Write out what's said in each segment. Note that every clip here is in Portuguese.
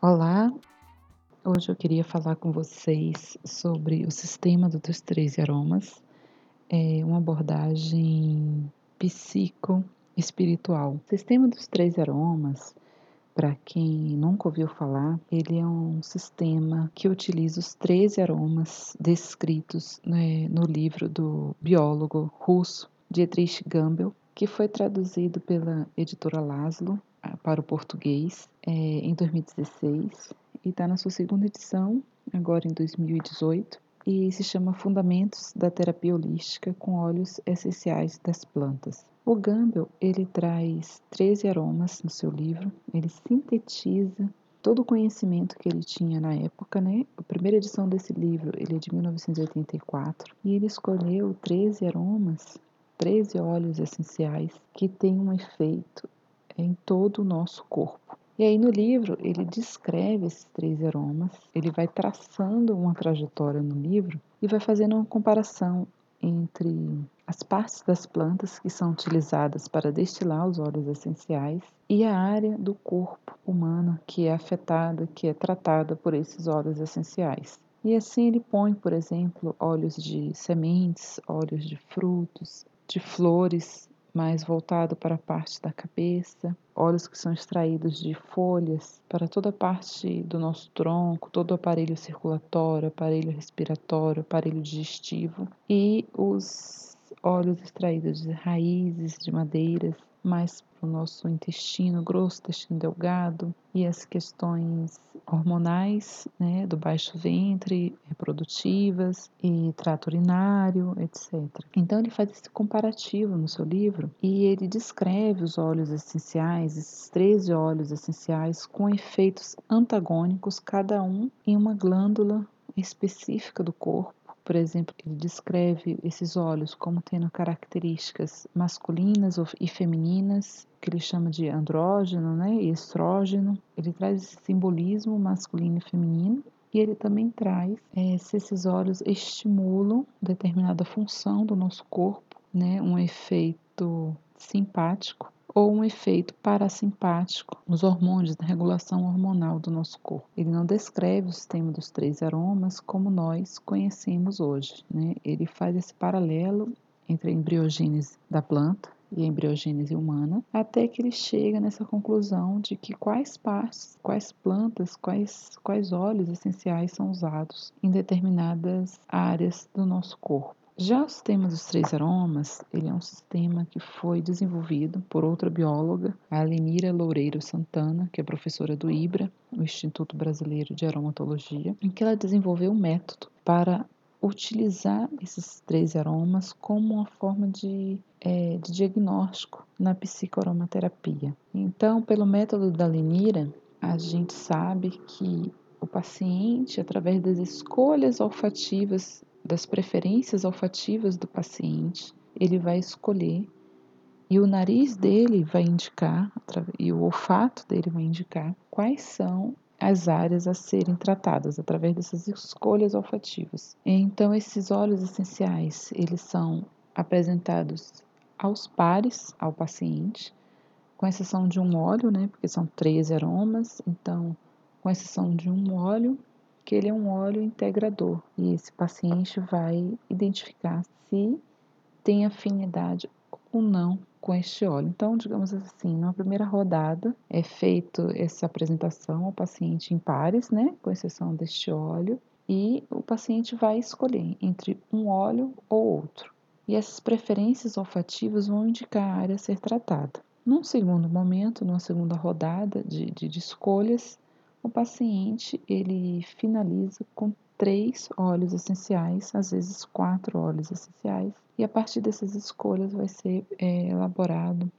Olá, hoje eu queria falar com vocês sobre o sistema dos 13 aromas, é uma abordagem psico-espiritual. O sistema dos 13 aromas, para quem nunca ouviu falar, ele é um sistema que utiliza os 13 aromas descritos né, no livro do biólogo russo Dietrich Gambel, que foi traduzido pela editora Laszlo para o português é, em 2016 e está na sua segunda edição, agora em 2018, e se chama Fundamentos da Terapia Holística com Óleos Essenciais das Plantas. O Gambel ele traz 13 aromas no seu livro, ele sintetiza todo o conhecimento que ele tinha na época, né? A primeira edição desse livro ele é de 1984 e ele escolheu 13 aromas 13 óleos essenciais que têm um efeito em todo o nosso corpo. E aí no livro ele descreve esses três aromas, ele vai traçando uma trajetória no livro e vai fazendo uma comparação entre as partes das plantas que são utilizadas para destilar os óleos essenciais e a área do corpo humano que é afetada, que é tratada por esses óleos essenciais. E assim ele põe, por exemplo, óleos de sementes, óleos de frutos, de flores, mais voltado para a parte da cabeça, óleos que são extraídos de folhas para toda a parte do nosso tronco, todo o aparelho circulatório, aparelho respiratório, aparelho digestivo e os óleos extraídos de raízes, de madeiras, mais para o nosso intestino grosso, intestino delgado e as questões hormonais, né, do baixo ventre, reprodutivas e trato urinário, etc. Então ele faz esse comparativo no seu livro e ele descreve os óleos essenciais, esses 13 óleos essenciais com efeitos antagônicos, cada um em uma glândula específica do corpo por exemplo, ele descreve esses óleos como tendo características masculinas e femininas, que ele chama de andrógeno né, e estrógeno. Ele traz esse simbolismo masculino e feminino. E ele também traz é, se esses óleos estimulam determinada função do nosso corpo, né, um efeito simpático ou um efeito parasimpático nos hormônios, na regulação hormonal do nosso corpo. Ele não descreve o sistema dos três aromas como nós conhecemos hoje. Né? Ele faz esse paralelo entre a embriogênese da planta e a embriogênese humana, até que ele chega nessa conclusão de que quais partes, quais plantas, quais, quais óleos essenciais são usados em determinadas áreas do nosso corpo. Já o sistema dos três aromas, ele é um sistema que foi desenvolvido por outra bióloga, a Lenira Loureiro Santana, que é professora do IBRA, o Instituto Brasileiro de Aromatologia, em que ela desenvolveu um método para utilizar esses três aromas como uma forma de, é, de diagnóstico na psicoaromaterapia. Então, pelo método da Lenira, a gente sabe que o paciente, através das escolhas olfativas das preferências olfativas do paciente, ele vai escolher e o nariz dele vai indicar, e o olfato dele vai indicar quais são as áreas a serem tratadas através dessas escolhas olfativas. Então, esses óleos essenciais, eles são apresentados aos pares ao paciente, com exceção de um óleo, né, porque são 13 aromas, então, com exceção de um óleo, que ele é um óleo integrador e esse paciente vai identificar se tem afinidade ou não com este óleo. Então, digamos assim, na primeira rodada é feito essa apresentação ao paciente em pares, né, com exceção deste óleo, e o paciente vai escolher entre um óleo ou outro. E essas preferências olfativas vão indicar a área a ser tratada. Num segundo momento, numa segunda rodada de, de, de escolhas, o paciente ele finaliza com três óleos essenciais, às vezes quatro óleos essenciais, e a partir dessas escolhas vai ser é, elaborado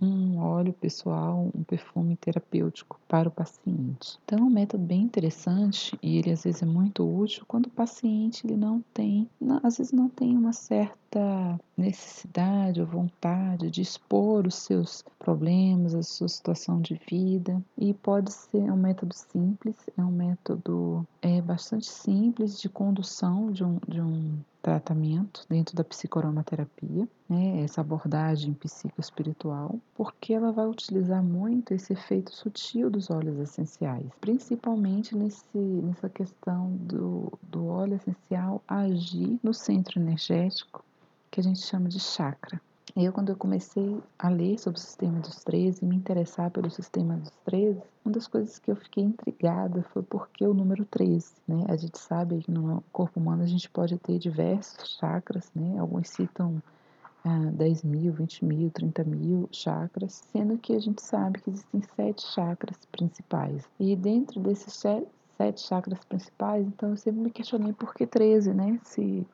um óleo pessoal, um perfume terapêutico para o paciente. Então é um método bem interessante e ele às vezes é muito útil quando o paciente ele não tem, não, às vezes não tem uma certa necessidade ou vontade de expor os seus problemas, a sua situação de vida e pode ser um método simples, é um método é, bastante simples de condução de um, de um tratamento dentro da psicoaromaterapia, né, essa abordagem psicoespiritual, porque ela vai utilizar muito esse efeito sutil dos óleos essenciais, principalmente nesse, nessa questão do, do óleo essencial agir no centro energético, que a gente chama de chakra. Eu, quando eu comecei a ler sobre o sistema dos 13 e me interessar pelo sistema dos 13, uma das coisas que eu fiquei intrigada foi porque o número 13, né? A gente sabe que no corpo humano a gente pode ter diversos chakras, né? Alguns citam ah, 10 mil, 20 mil, 30 mil chakras, sendo que a gente sabe que existem sete chakras principais. E dentro desses sete chakras principais, então eu sempre me questionei por que 13, né? Se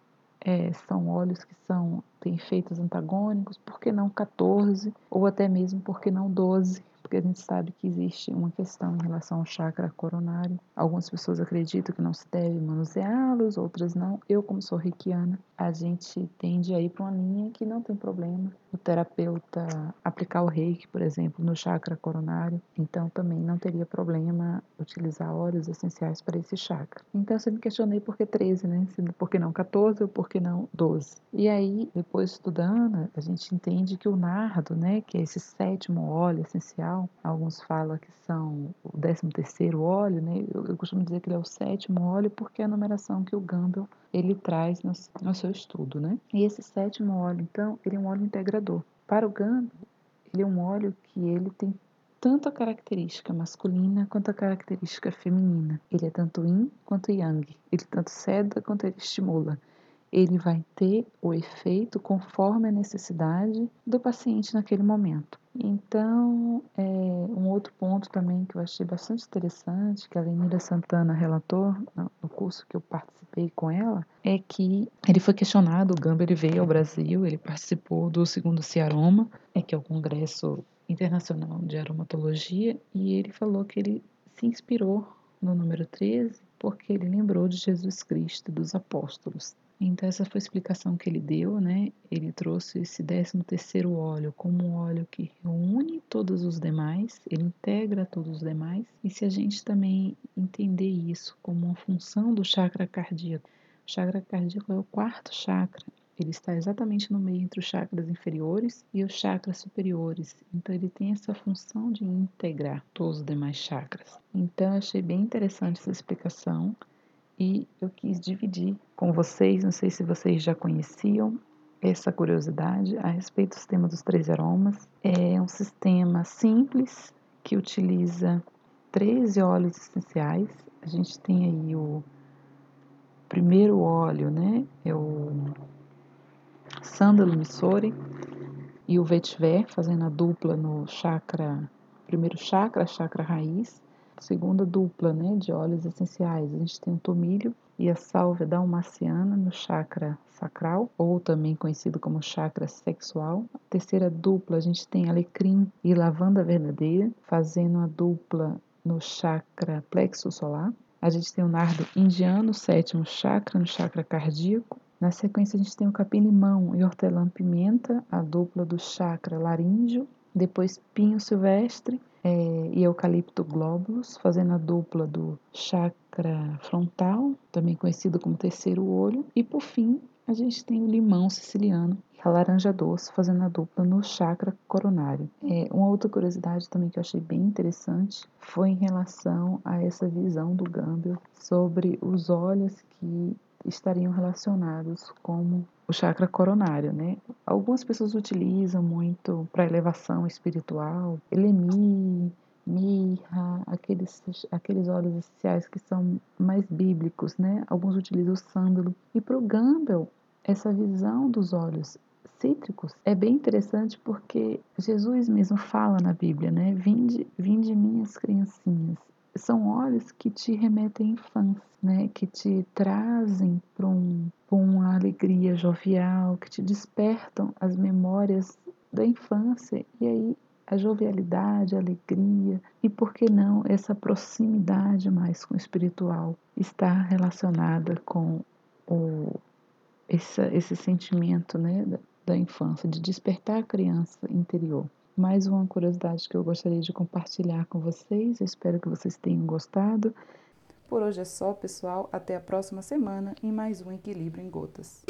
é, são óleos que são têm efeitos antagônicos, por que não 14? Ou até mesmo por que não 12? Porque a gente sabe que existe uma questão em relação ao chakra coronário. Algumas pessoas acreditam que não se deve manuseá-los, outras não. Eu, como sou reikiana, a gente tende a ir para uma linha que não tem problema o terapeuta aplicar o reiki, por exemplo, no chakra coronário. Então, também não teria problema utilizar óleos essenciais para esse chakra. Então, eu sempre questionei por que 13, né? Por que não 14 ou por que não 12? E aí, depois estudando, a gente entende que o nardo, né, que é esse sétimo óleo essencial, Alguns falam que são o 13 terceiro óleo, né? Eu, eu, costumo dizer que ele é o sétimo óleo porque é a numeração que o Gamble ele traz no, no seu estudo, né? E esse sétimo óleo, então, ele é um óleo integrador. Para o Gamble, ele é um óleo que ele tem tanto a característica masculina quanto a característica feminina. Ele é tanto yin quanto yang. Ele tanto ceda quanto ele estimula ele vai ter o efeito conforme a necessidade do paciente naquele momento. Então, é, um outro ponto também que eu achei bastante interessante, que a Lenira Santana relatou no curso que eu participei com ela, é que ele foi questionado, o Gamba ele veio ao Brasil, ele participou do segundo Ciaroma, é, que é o Congresso Internacional de Aromatologia, e ele falou que ele se inspirou no número 13 porque ele lembrou de Jesus Cristo, dos apóstolos. Então essa foi a explicação que ele deu, né? Ele trouxe esse 13 terceiro óleo como um óleo que reúne todos os demais, ele integra todos os demais. E se a gente também entender isso como uma função do chakra cardíaco, o chakra cardíaco é o quarto chakra. Ele está exatamente no meio entre os chakras inferiores e os chakras superiores. Então ele tem essa função de integrar todos os demais chakras. Então eu achei bem interessante essa explicação e eu quis dividir com vocês, não sei se vocês já conheciam essa curiosidade a respeito do sistema dos três aromas. É um sistema simples que utiliza 13 óleos essenciais. A gente tem aí o primeiro óleo, né? É o Sândalo Missori e o Vetiver, fazendo a dupla no chakra, primeiro chakra, chakra raiz, segunda dupla né, de óleos essenciais. A gente tem o tomilho e a sálvia dalmaciana no chakra sacral, ou também conhecido como chakra sexual. A terceira dupla, a gente tem alecrim e lavanda verdadeira, fazendo a dupla no chakra plexo solar. A gente tem o nardo indiano, sétimo chakra, no chakra cardíaco. Na sequência, a gente tem o capim-limão e hortelã-pimenta, a dupla do chakra laríngeo. Depois, pinho silvestre é, e eucalipto glóbulos, fazendo a dupla do chakra frontal, também conhecido como terceiro olho. E por fim, a gente tem o limão siciliano, a laranja doce, fazendo a dupla no chakra coronário. É, uma outra curiosidade também que eu achei bem interessante foi em relação a essa visão do Gamble sobre os olhos que estariam relacionados como o chakra coronário, né? Algumas pessoas utilizam muito para elevação espiritual, elemi, mirra, aqueles, aqueles óleos essenciais que são mais bíblicos, né? Alguns utilizam o sândalo. E para o Gamble, essa visão dos óleos cítricos é bem interessante porque Jesus mesmo fala na Bíblia, né? Vinde, vinde minhas criancinhas são olhos que te remetem à infância, né? que te trazem para um, uma alegria jovial, que te despertam as memórias da infância. E aí a jovialidade, a alegria e, por que não, essa proximidade mais com o espiritual está relacionada com o, esse, esse sentimento né, da, da infância, de despertar a criança interior. Mais uma curiosidade que eu gostaria de compartilhar com vocês, eu espero que vocês tenham gostado. Por hoje é só, pessoal. Até a próxima semana em mais um Equilíbrio em Gotas.